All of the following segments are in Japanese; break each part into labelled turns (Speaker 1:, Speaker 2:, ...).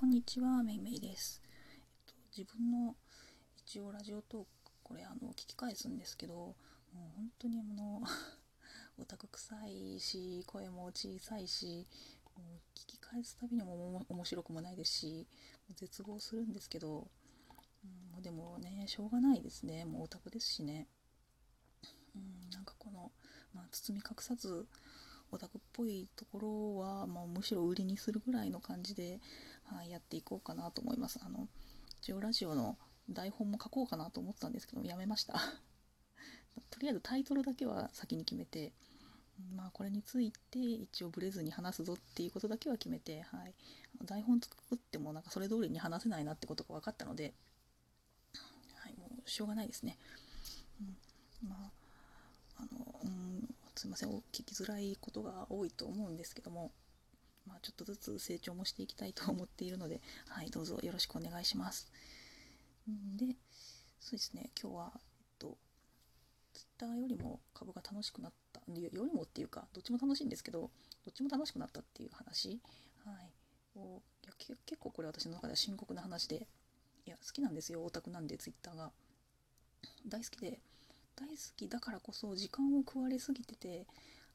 Speaker 1: こんにちは、めいめいです。えっと、自分の一応ラジオトーク、これあの聞き返すんですけど、もう本当にあの オタク臭いし、声も小さいし、もう聞き返すたびにも面白くもないですし、絶望するんですけど、うん、でもね、しょうがないですね。もうオタクですしね。うん、なんかこの、まあ、包み隠さず、オタクっぽいところは、まあ、むしろ売りにするぐらいの感じで、はい、やっていこうかなと思います。あの、一応ラジオの台本も書こうかなと思ったんですけど、やめました。とりあえずタイトルだけは先に決めて、まあこれについて一応ブレずに話すぞっていうことだけは決めて、はい、台本作ってもなんかそれ通りに話せないなってことが分かったので、はい、もうしょうがないですね。うん、まあ、あの、うん、すいません、聞きづらいことが多いと思うんですけども、まあ、ちょっとずつ成長もしていきたいと思っているので、はい、どうぞよろしくお願いします。で、そうですね、今日は、えっと、Twitter よりも株が楽しくなった、よりもっていうか、どっちも楽しいんですけど、どっちも楽しくなったっていう話、はい、いや結構これ私の中では深刻な話で、いや、好きなんですよ、オタクなんで、Twitter が。大好きで、大好きだからこそ時間を食われすぎてて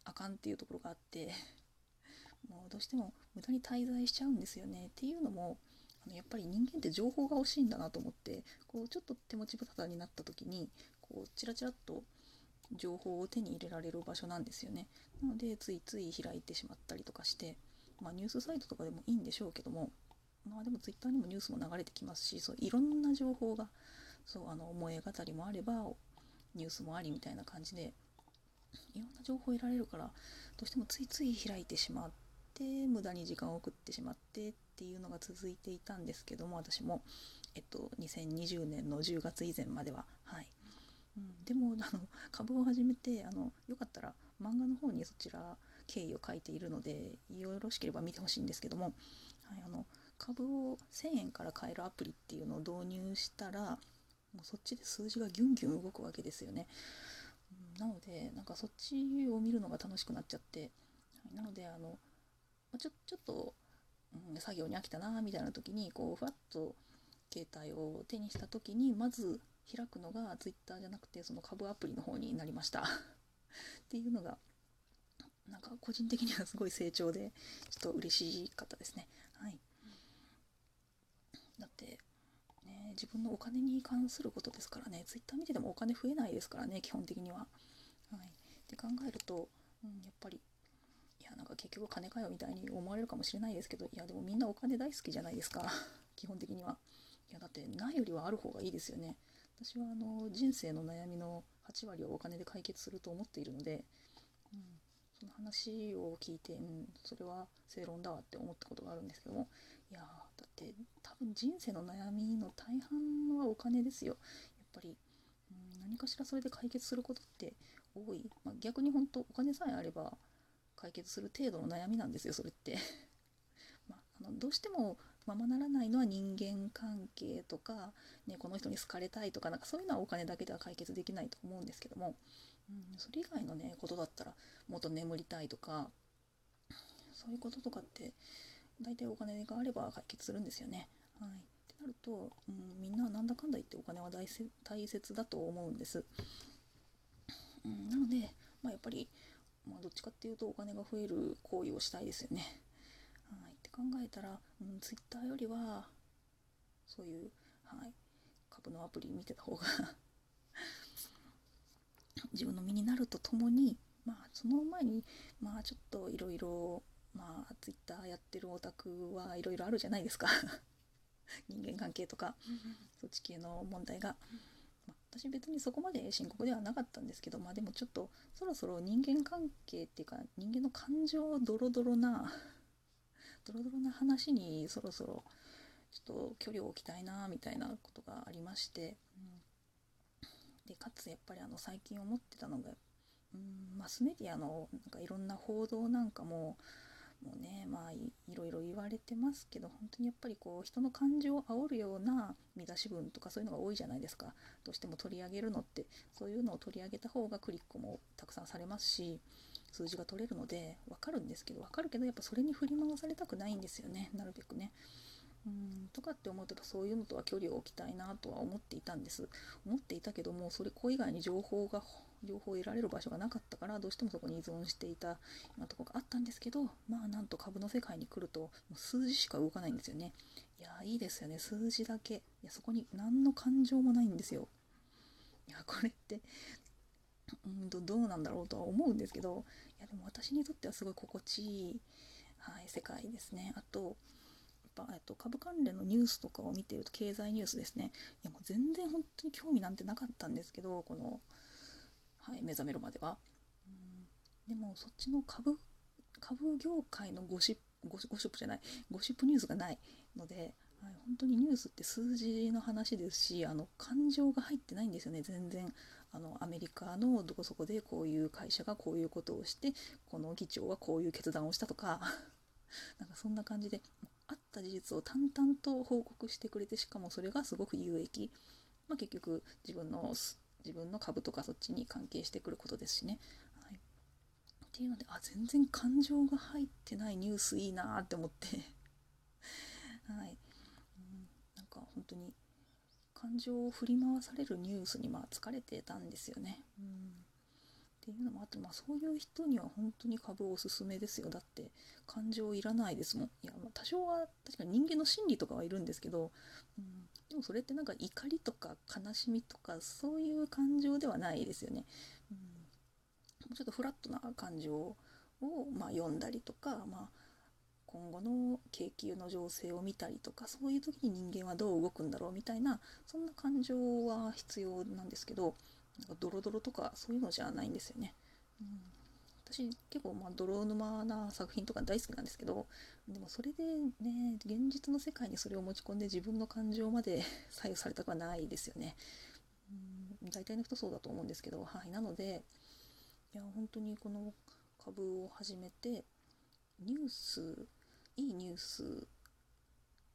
Speaker 1: あかんっていうところがあって もうどうしても無駄に滞在しちゃうんですよね。っていうのもあのやっぱり人間って情報が欲しいんだなと思ってこうちょっと手持ち無沙汰になった時にこうチラチラっと情報を手に入れられる場所なんですよね。なのでついつい開いてしまったりとかしてまあ、ニュースサイトとかでもいいんでしょうけどもまあでもツイッターにもニュースも流れてきますしそういろんな情報がそうあの萌え語りもあればニュースもありみたいな感じでいろんな情報を得られるからどうしてもついつい開いてしまって無駄に時間を送ってしまってっていうのが続いていたんですけども私も、えっと、2020年の10月以前までは。はい、うん、でもあの株を始めてあのよかったら漫画の方にそちら経緯を書いているのでよろしければ見てほしいんですけども、はい、あの株を1000円から買えるアプリっていうのを導入したらもうそっちで数字がギュンギュン動くわけですよね。なので、なんかそっちを見るのが楽しくなっちゃって、なので、あの、ちょちょっと、うん、作業に飽きたな、みたいな時に、こう、ふわっと携帯を手にした時に、まず開くのが Twitter じゃなくて、その株アプリの方になりました。っていうのが、なんか個人的にはすごい成長で、ちょっと嬉しかったですね。はい。だって、自分のお金に関することですからね、ツイッター見ててもお金増えないですからね、基本的には。はい。って考えると、うん、やっぱり、いや、なんか結局金かよみたいに思われるかもしれないですけど、いや、でもみんなお金大好きじゃないですか、基本的には。いや、だってないよりはある方がいいですよね。私はあの人生の悩みの8割をお金で解決すると思っているので、うん、その話を聞いて、うん、それは正論だわって思ったことがあるんですけどもいやって多分人生の悩みの大半はお金ですよ。やっぱり、うん、何かしらそれで解決することって多い、まあ、逆に本当お金さえあれば解決する程度の悩みなんですよそれって。まあ、あのどうしてもままならないのは人間関係とか、ね、この人に好かれたいとかなんかそういうのはお金だけでは解決できないと思うんですけども、うん、それ以外のねことだったらもっと眠りたいとかそういうこととかって大体お金があれば解決するんですよね。はい、ってなると、うん、みんななんだかんだ言ってお金は大大切だと思うんです。うん、なので、まあ、やっぱり、まあ、どっちかっていうとお金が増える行為をしたいですよね。はい、って考えたら、うん、Twitter よりはそういう、はい、株のアプリ見てた方が 自分の身になるとともに、まあ、その前に、まあ、ちょっといろいろまあ、ツイッターやってるオタクはいろいろあるじゃないですか。人間関係とか、そっち系の問題が。まあ、私別にそこまで深刻ではなかったんですけど、まあでもちょっとそろそろ人間関係っていうか人間の感情ドロドロなドロドロな話にそろそろちょっと距離を置きたいなみたいなことがありまして、うん、でかつやっぱりあの最近思ってたのが、うん、マスメディアのなんかいろんな報道なんかももうねまあいろいろ言われてますけど本当にやっぱりこう人の感情を煽るような見出し文とかそういうのが多いじゃないですかどうしても取り上げるのってそういうのを取り上げた方がクリックもたくさんされますし数字が取れるので分かるんですけど分かるけどやっぱそれに振り回されたくないんですよねなるべくね。うん。とかって思ってたそういうのとは距離を置きたいなとは思っていたんです。思っていたけどもそれこ以外に情報が情報を得られる場所がなかったからどうしてもそこに依存していたようなとこがあったんですけどまあなんと株の世界に来るともう数字しか動かないんですよね。いやいいですよね。数字だけ。いやそこに何の感情もないんですよ。いやこれってうんとどうなんだろうとは思うんですけど。いやでも私にとってはすごい心地いい、はい、世界ですね。あとぱ、えっと、株関連のニュースとかを見てると経済ニュースですね。いやもう全然本当に興味なんてなかったんですけどこの、はい、目覚めるまでは、うん、でもそっちの株株業界のゴシップゴシップじゃないゴシップニュースがないのではい、本当にニュースって数字の話ですしあの感情が入ってないんですよね全然。あのアメリカのどこそこでこういう会社がこういうことをしてこの議長はこういう決断をしたとか。なんかそんな感じでった事実を淡々と報告してくれてしかもそれがすごく有益、まあ、結局自分の自分の株とかそっちに関係してくることですしね。はい、っていうのであ全然感情が入ってないニュースいいなって思って。はい、うん、なんか本当に感情を振り回されるニュースにまあ疲れてたんですよね。うん。っていうのもあって、まあ、そういう人には本当に株おすすめですよ。だって感情いらないですもん。いや、まあ、多少は確かに人間の心理とかはいるんですけど、うん、でもそれってなんか怒りとか悲しみとかそういう感情ではないですよね、うん、もうちょっとフラットな感情を、まあ、読んだりとか、まあ、今後の景気の情勢を見たりとかそういう時に人間はどう動くんだろうみたいなそんな感情は必要なんですけどなんかドロドロとかそういうのじゃないんですよね。うん私結構まあ泥沼な作品とか大好きなんですけどでもそれでね現実の世界にそれを持ち込んで自分の感情まで 左右されたくはないですよね。うん大体の人そうだと思うんですけどはいなのでいや本当にこの株を始めてニュースいいニュース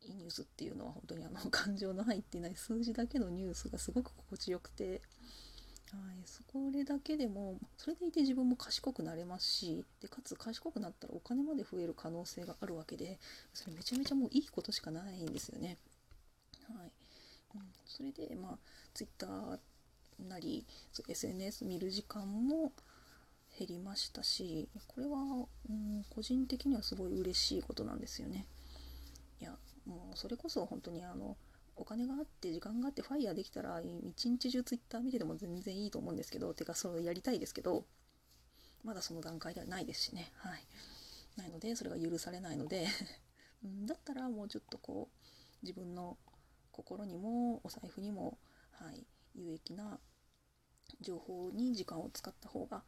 Speaker 1: いいニュースっていうのは本当にあの感情の入っていない数字だけのニュースがすごく心地よくて、はい、それだけでもそれでいて自分も賢くなれますしでかつ賢くなったらお金まで増える可能性があるわけでそれめちゃめちゃもういいことしかないんですよね。はいうん、それでまあ Twitter なり SNS 見る時間も減りましたしこれは、うん、個人的にはすごい嬉しいことなんですよね。いやもうそれこそ本当にあのお金があって時間があってファイヤーできたら一日中 Twitter 見てても全然いいと思うんですけどてかそれをやりたいですけどまだその段階ではないですしね。はい。ないのでそれが許されないので だったらもうちょっとこう自分の心にもお財布にも、はい、有益な情報に時間を使った方が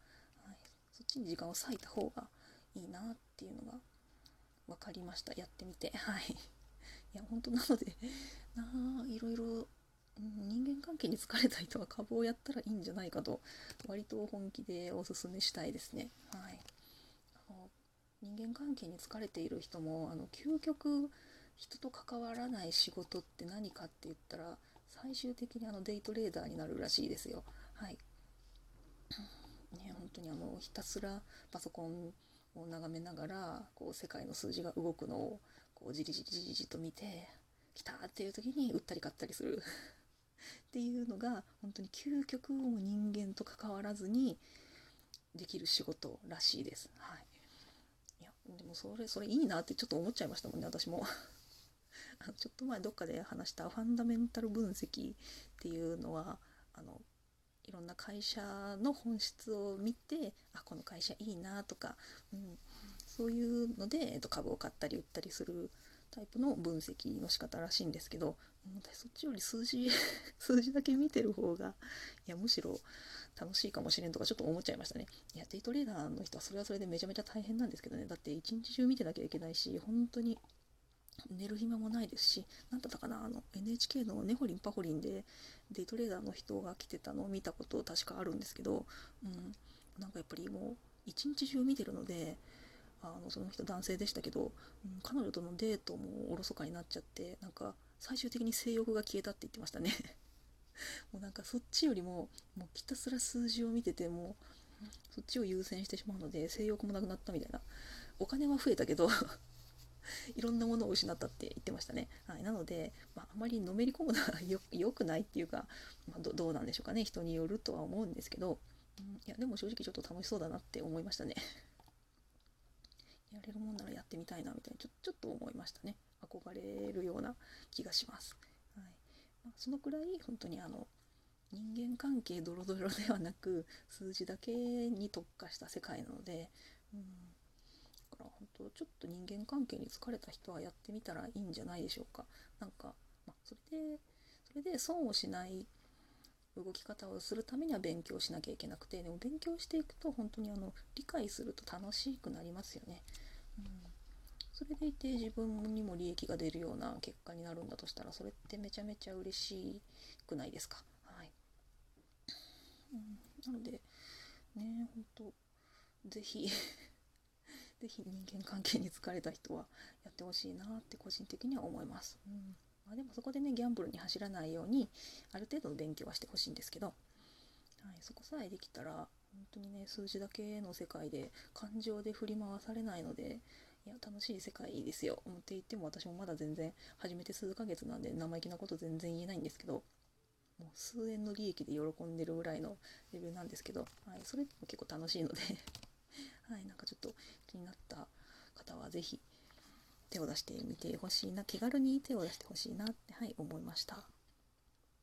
Speaker 1: そっちに時間を割いた方がいいなっていうのが分かりました。やってみて。はい。いや本当なので なあいろいろ人間関係に疲れた人は株をやったらいいんじゃないかと割と本気でおすすめしたいですね。はい。あの人間関係に疲れている人もあの究極人と関わらない仕事って何かって言ったら最終的にあのデイトレーダーになるらしいですよ。はい。ね、本当にあのひたすらパソコンを眺めながらこう世界の数字が動くのをこうじりじりじりじりと見て来たっていう時に売ったり買ったりする。っていうのが本当に究極も人間と関わらずにできる仕事らしいです。はい、いやでもそれそれいいなってちょっと思っちゃいましたもんね私も。あのちょっと前どっかで話したファンダメンタル分析っていうのはあのいろんな会社の本質を見てあこの会社いいなとか、うん、そういうので、えっと、株を買ったり売ったりするタイプの分析の仕方らしいんですけどそっちより数字 数字だけ見てる方がいやむしろ楽しいかもしれんとかちょっと思っちゃいましたね。いやデイトレーダーの人はそれはそれでめちゃめちゃ大変なんですけどね。だって一日中見てなきゃいけないし本当に寝る暇もないですし、何だったかな、あの NHK のネホリンパホリンでデイトレーダーの人が来てたのを見たこと確かあるんですけど、うん、なんかやっぱりもう一日中見てるので、あのその人男性でしたけど、うん、彼女とのデートもおろそかになっちゃって、なんか最終的に性欲が消えたって言ってましたね もうなんかそっちよりも、もうひたすら数字を見てても、そっちを優先してしまうので、性欲もなくなったみたいな。お金は増えたけど いろんなものを失ったって言ってましたね。はい、なので、まあ、あまりのめり込むのは よくないっていうか、まあ、どうなんでしょうかね人によるとは思うんですけど、うん、いやでも正直ちょっと楽しそうだなって思いましたね。やれるもんならやってみたいなみたいにちょちょっと思いましたね。憧れるような気がします。はいまあ、そのくらい本当にあの人間関係ドロドロではなく数字だけに特化した世界なので、うん、から本当ちょっと人間関係に疲れた人はやってみたらいいんじゃないでしょうか。なんか、まあ、それでそれで損をしない動き方をするためには勉強しなきゃいけなくてでも勉強していくと本当にあの理解すると楽しくなりますよね。うんそれでいて自分にも利益が出るような結果になるんだとしたらそれってめちゃめちゃ嬉しくないですか？はいうん、なのでね本当是非是非人間関係に疲れた人はやってほしいなって個人的には思います。うん。まあ、でもそこでねギャンブルに走らないようにある程度の勉強はしてほしいんですけど、はい、そこさえできたら本当にね数字だけの世界で感情で振り回されないのでいや楽しい世界ですよ思っていても私もまだ全然始めて数ヶ月なんで生意気なこと全然言えないんですけどもう数円の利益で喜んでるぐらいのレベルなんですけど、はい、それも結構楽しいので。はいなんかちょっと気になった方は是非手を出してみてほしいな気軽に手を出してほしいなって、はい、思いました。